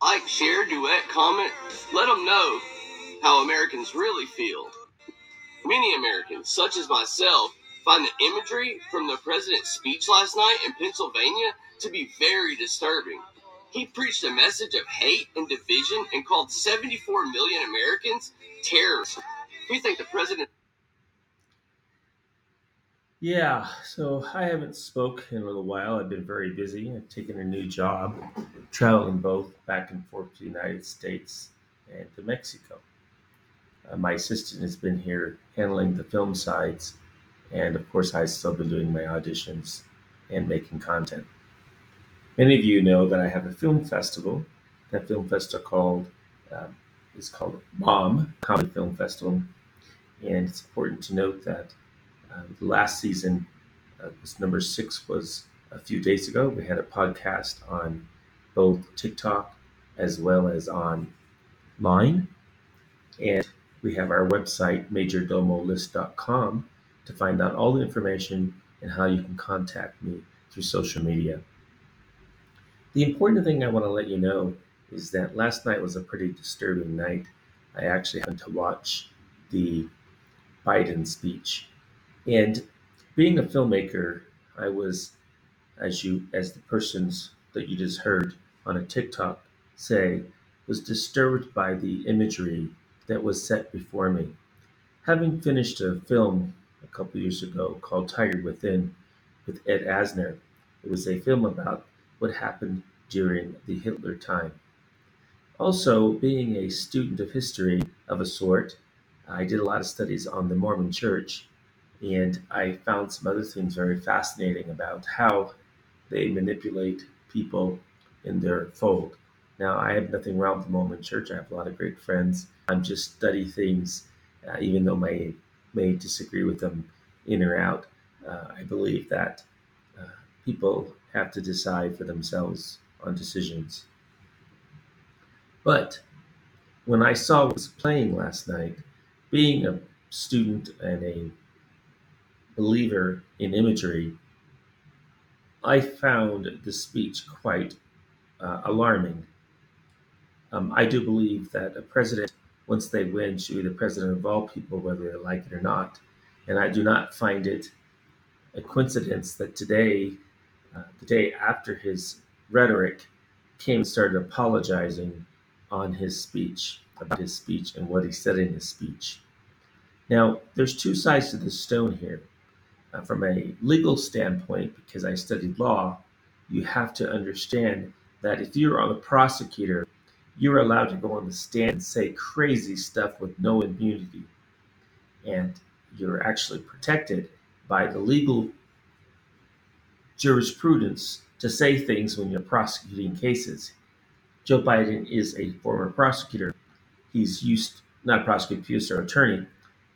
Like, share, duet, comment. Let them know how Americans really feel. Many Americans, such as myself, find the imagery from the president's speech last night in Pennsylvania to be very disturbing. He preached a message of hate and division and called 74 million Americans terrorists. We think the president Yeah, so I haven't spoke in a little while. I've been very busy. I've taken a new job, traveling both back and forth to the United States and to Mexico. Uh, my assistant has been here handling the film sides, and of course, I've still been doing my auditions and making content. Many of you know that I have a film festival. That film festival called um, is called Mom Comedy Film Festival, and it's important to note that uh, the last season uh, was number six was a few days ago. We had a podcast on both TikTok as well as on Line, and we have our website majordomolist.com to find out all the information and how you can contact me through social media. The important thing I want to let you know is that last night was a pretty disturbing night. I actually happened to watch the Biden speech. And being a filmmaker, I was, as you, as the persons that you just heard on a TikTok say, was disturbed by the imagery that was set before me. Having finished a film a couple years ago called Tiger Within with Ed Asner, it was a film about what happened during the Hitler time. Also, being a student of history of a sort, I did a lot of studies on the Mormon Church, and I found some other things very fascinating about how they manipulate people in their fold. Now, I have nothing wrong with the Mormon Church. I have a lot of great friends. I'm just study things, uh, even though I may disagree with them in or out. Uh, I believe that uh, people have to decide for themselves on decisions. But when I saw what was playing last night, being a student and a believer in imagery, I found the speech quite uh, alarming. Um, I do believe that a president, once they win, should be the president of all people, whether they like it or not. And I do not find it a coincidence that today, uh, the day after his rhetoric, came and started apologizing on his speech, about his speech and what he said in his speech. Now, there's two sides to the stone here. Uh, from a legal standpoint, because I studied law, you have to understand that if you're on the prosecutor, you're allowed to go on the stand and say crazy stuff with no immunity. And you're actually protected by the legal jurisprudence to say things when you're prosecuting cases. Joe Biden is a former prosecutor. He's used, not a prosecutor, he's an attorney,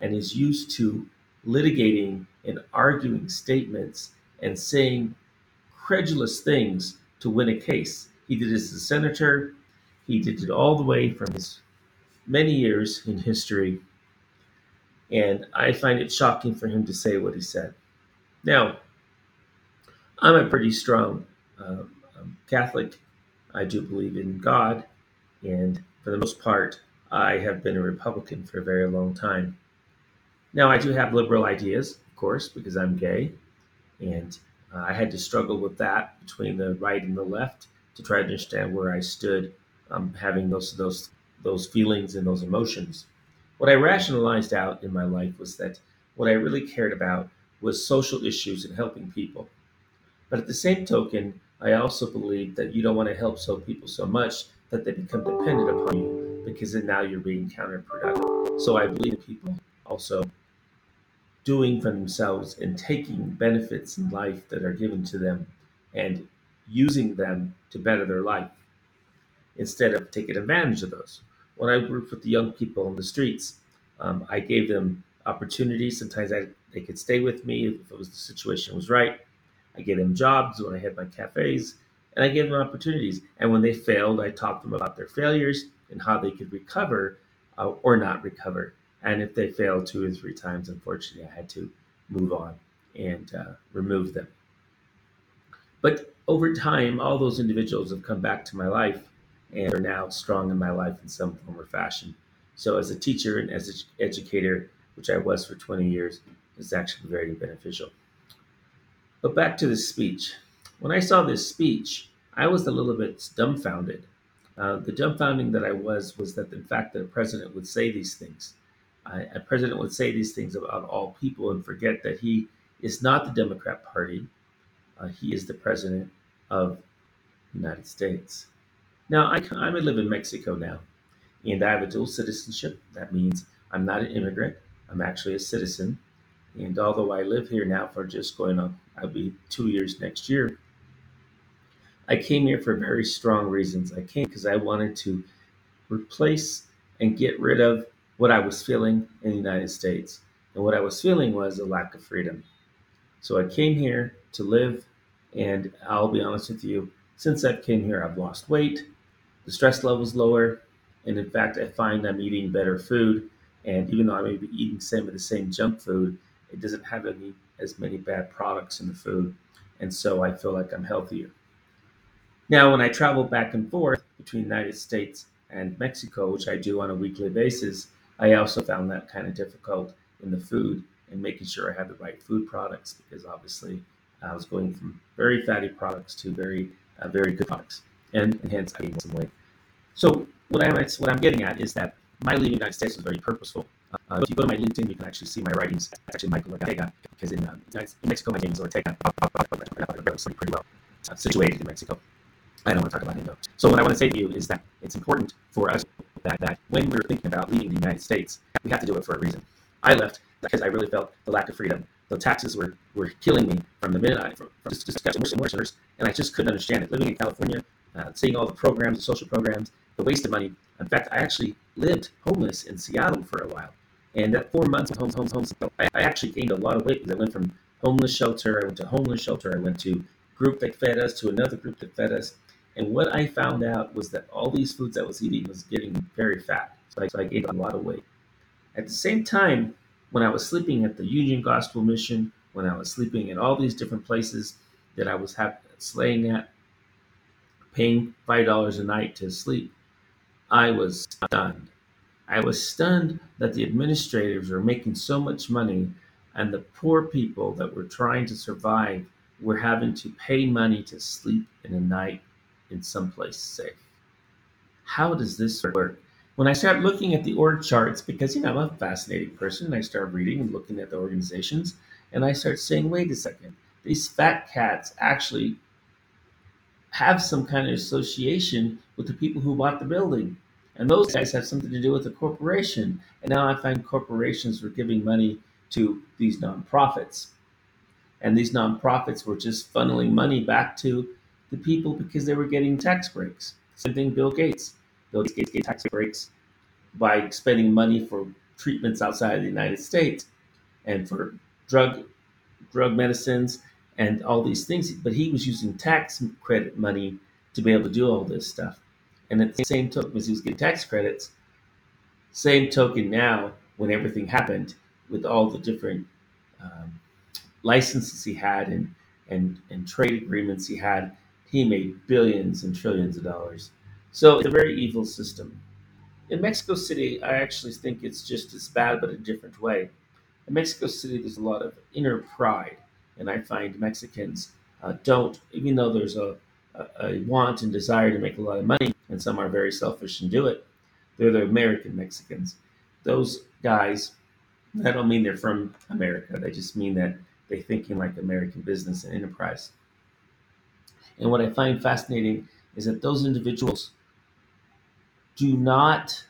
and is used to litigating and arguing statements and saying credulous things to win a case. He did this as a senator. He did it all the way from his many years in history. And I find it shocking for him to say what he said. Now, I'm a pretty strong um, um, Catholic. I do believe in God. And for the most part, I have been a Republican for a very long time. Now, I do have liberal ideas, of course, because I'm gay. And uh, I had to struggle with that between the right and the left to try to understand where I stood, um, having those, those, those feelings and those emotions. What I rationalized out in my life was that what I really cared about was social issues and helping people. But at the same token, I also believe that you don't want to help so people so much that they become dependent upon you because then now you're being counterproductive. So I believe people also doing for themselves and taking benefits in life that are given to them and using them to better their life instead of taking advantage of those. When I worked with the young people on the streets, um, I gave them opportunities. Sometimes I, they could stay with me if it was the situation was right. I gave them jobs when I had my cafes, and I gave them opportunities. And when they failed, I taught them about their failures and how they could recover uh, or not recover. And if they failed two or three times, unfortunately, I had to move on and uh, remove them. But over time, all those individuals have come back to my life, and are now strong in my life in some form or fashion. So, as a teacher and as an educator, which I was for 20 years, it's actually very beneficial. But back to the speech. When I saw this speech, I was a little bit dumbfounded. Uh, the dumbfounding that I was was that the fact that a president would say these things. I, a president would say these things about all people and forget that he is not the Democrat Party. Uh, he is the president of the United States. Now, I, I live in Mexico now, and I have a dual citizenship. That means I'm not an immigrant. I'm actually a citizen. And although I live here now for just going on, I'll be two years next year, I came here for very strong reasons. I came because I wanted to replace and get rid of what I was feeling in the United States. And what I was feeling was a lack of freedom. So I came here to live, and I'll be honest with you, since I've came here, I've lost weight, the stress level's lower, and in fact, I find I'm eating better food. And even though I may be eating some of the same junk food, it doesn't have any as many bad products in the food. And so I feel like I'm healthier. Now, when I travel back and forth between the United States and Mexico, which I do on a weekly basis, I also found that kind of difficult in the food and making sure I had the right food products because obviously I was going from very fatty products to very, uh, very good products, and, and hence I gained some weight. So what I'm what I'm getting at is that my leaving the United States was very purposeful. Uh, if you go to my LinkedIn, you can actually see my writings. It's actually Michael Ortega, because in, uh, in Mexico, my name is Ortega. pretty well uh, situated in Mexico. I don't want to talk about him though. So what I want to say to you is that it's important for us that, that when we're thinking about leaving the United States, we have to do it for a reason. I left because I really felt the lack of freedom. The taxes were, were killing me from the minute I from, from just, just worse and worse, and I just couldn't understand it. Living in California, uh, seeing all the programs, the social programs, the waste of money. In fact, I actually lived homeless in Seattle for a while, and that four months of homes, homes, homes, I, I actually gained a lot of weight because I went from homeless shelter, I went to homeless shelter, I went to group that fed us to another group that fed us, and what I found out was that all these foods I was eating was getting very fat. So I, so I gained a lot of weight. At the same time, when I was sleeping at the Union Gospel Mission, when I was sleeping at all these different places that I was ha- slaying at, paying $5 a night to sleep, I was stunned. I was stunned that the administrators were making so much money and the poor people that were trying to survive were having to pay money to sleep in a night in someplace safe. How does this work? When I start looking at the org charts, because you know I'm a fascinating person, I start reading and looking at the organizations, and I start saying, wait a second, these fat cats actually have some kind of association with the people who bought the building. And those guys have something to do with the corporation. And now I find corporations were giving money to these nonprofits. And these nonprofits were just funneling money back to the people because they were getting tax breaks. Same thing, Bill Gates. Gates gave tax breaks by spending money for treatments outside of the United States and for drug drug medicines and all these things. But he was using tax credit money to be able to do all this stuff. And at the same token, as he was getting tax credits, same token now, when everything happened with all the different um, licenses he had and, and, and trade agreements he had, he made billions and trillions of dollars. So it's a very evil system. In Mexico City, I actually think it's just as bad, but a different way. In Mexico City, there's a lot of inner pride, and I find Mexicans uh, don't, even though there's a, a, a want and desire to make a lot of money, and some are very selfish and do it, they're the American Mexicans. Those guys, I don't mean they're from America, they just mean that they think in like American business and enterprise. And what I find fascinating is that those individuals do not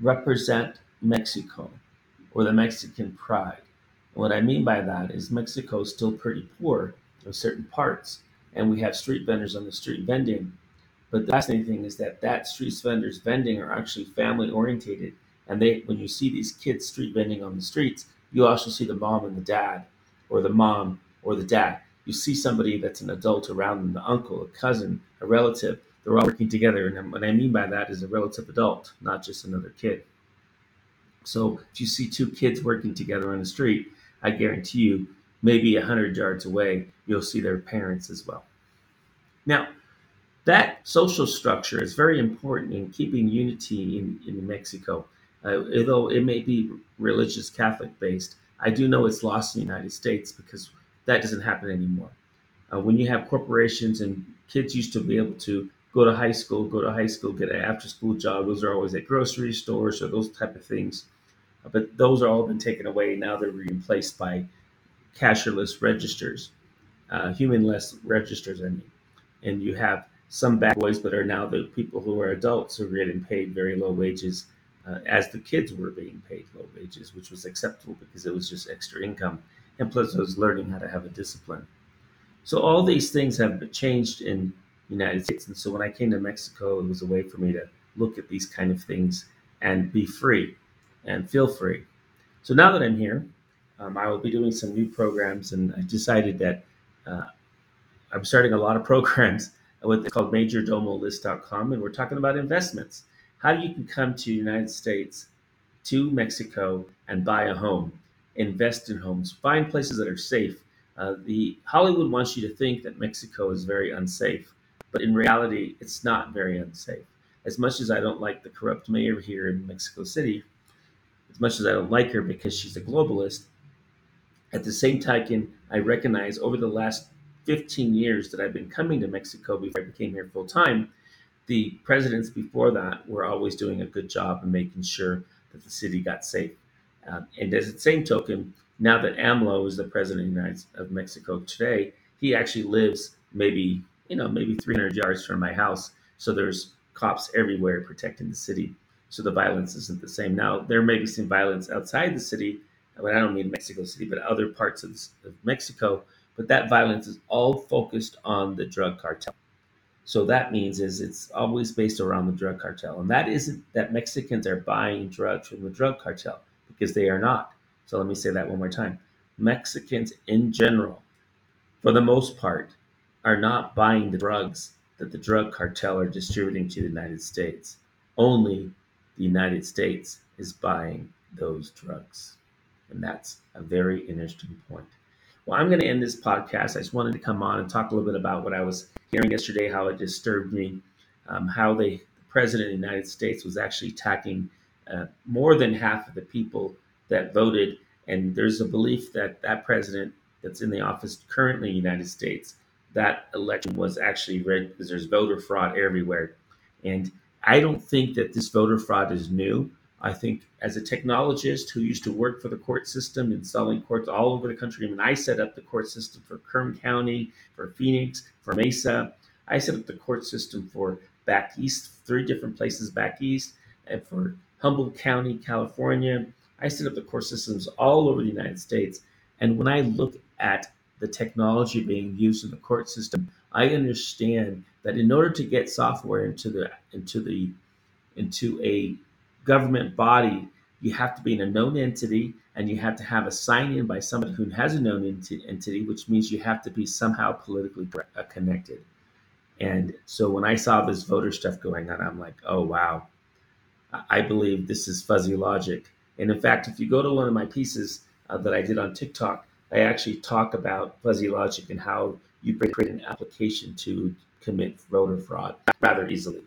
represent Mexico or the Mexican pride. And what I mean by that is Mexico is still pretty poor in certain parts, and we have street vendors on the street vending. But the fascinating thing is that that street vendors vending are actually family orientated, and they when you see these kids street vending on the streets, you also see the mom and the dad, or the mom or the dad you see somebody that's an adult around them, the uncle, a cousin, a relative, they're all working together. And what I mean by that is a relative adult, not just another kid. So if you see two kids working together on the street, I guarantee you, maybe 100 yards away, you'll see their parents as well. Now, that social structure is very important in keeping unity in, in Mexico. Uh, although it may be religious Catholic based, I do know it's lost in the United States because that doesn't happen anymore. Uh, when you have corporations and kids used to be able to go to high school, go to high school, get an after school job, those are always at grocery stores or those type of things. But those are all been taken away. Now they're replaced by cashierless registers, uh, humanless registers, I mean. And you have some bad boys, but are now the people who are adults who are getting paid very low wages, uh, as the kids were being paid low wages, which was acceptable because it was just extra income. And plus, I was learning how to have a discipline. So all these things have changed in United States. And so when I came to Mexico, it was a way for me to look at these kind of things and be free and feel free. So now that I'm here, um, I will be doing some new programs, and I decided that uh, I'm starting a lot of programs with called majordomolist.com, and we're talking about investments. How you can come to the United States, to Mexico, and buy a home, invest in homes, find places that are safe. Uh, the Hollywood wants you to think that Mexico is very unsafe, but in reality, it's not very unsafe. As much as I don't like the corrupt mayor here in Mexico City, as much as I don't like her because she's a globalist, at the same token, I recognize over the last 15 years that I've been coming to Mexico before I became here full time, the presidents before that were always doing a good job in making sure that the city got safe. Um, and as the same token, now that AMLO is the president of Mexico today, he actually lives maybe you know maybe 300 yards from my house. So there's cops everywhere protecting the city. So the violence isn't the same. Now there may be some violence outside the city, but I don't mean Mexico City, but other parts of, of Mexico but that violence is all focused on the drug cartel. So that means is it's always based around the drug cartel, and that isn't that Mexicans are buying drugs from the drug cartel because they are not. So let me say that one more time. Mexicans in general, for the most part, are not buying the drugs that the drug cartel are distributing to the United States. Only the United States is buying those drugs. And that's a very interesting point. Well, I'm going to end this podcast. I just wanted to come on and talk a little bit about what I was hearing yesterday, how it disturbed me, um, how the president of the United States was actually attacking uh, more than half of the people that voted. And there's a belief that that president that's in the office currently in the United States, that election was actually rigged because there's voter fraud everywhere. And I don't think that this voter fraud is new. I think as a technologist who used to work for the court system, installing courts all over the country, I mean, I set up the court system for Kern County, for Phoenix, for Mesa. I set up the court system for back east, three different places back east, and for Humboldt County, California. I set up the court systems all over the United States. And when I look at the technology being used in the court system, I understand that in order to get software into the into the into a government body, you have to be in a known entity and you have to have a sign in by somebody who has a known entity, which means you have to be somehow politically uh, connected. And so when I saw this voter stuff going on, I'm like, oh, wow, I believe this is fuzzy logic. And in fact, if you go to one of my pieces uh, that I did on TikTok, I actually talk about fuzzy logic and how you create an application to commit voter fraud rather easily.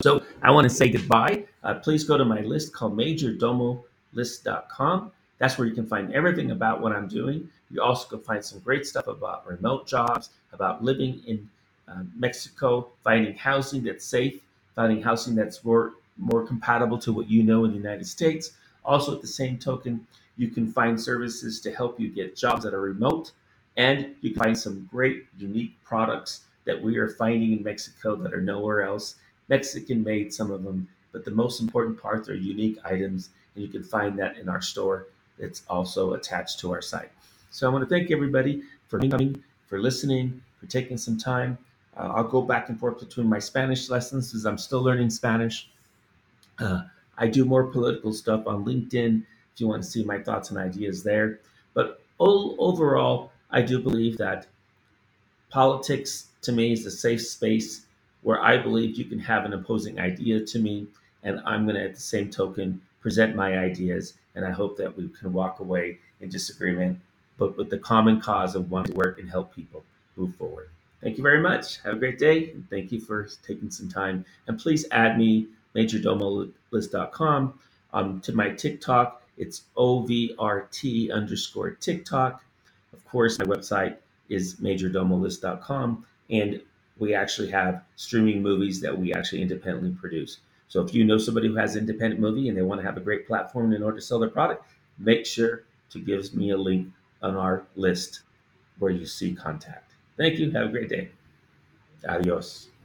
So I want to say goodbye. Uh, please go to my list called majordomolist.com. That's where you can find everything about what I'm doing. You also can find some great stuff about remote jobs, about living in uh, Mexico, finding housing that's safe, finding housing that's more, more compatible to what you know in the United States. Also, at the same token, you can find services to help you get jobs that are remote, and you can find some great, unique products that we are finding in Mexico that are nowhere else Mexican made, some of them, but the most important part, are unique items, and you can find that in our store that's also attached to our site. So I want to thank everybody for coming, for listening, for taking some time. Uh, I'll go back and forth between my Spanish lessons because I'm still learning Spanish. Uh, I do more political stuff on LinkedIn if you want to see my thoughts and ideas there. But overall, I do believe that politics to me is a safe space where I believe you can have an opposing idea to me, and I'm going to, at the same token, present my ideas. And I hope that we can walk away in disagreement, but with the common cause of wanting to work and help people move forward. Thank you very much. Have a great day. Thank you for taking some time. And please add me, majordomolist.com, um, to my TikTok. It's OVRT underscore TikTok. Of course, my website is majordomolist.com. And we actually have streaming movies that we actually independently produce. So if you know somebody who has an independent movie and they want to have a great platform in order to sell their product, make sure to give me a link on our list where you see contact. Thank you. Have a great day. Adios.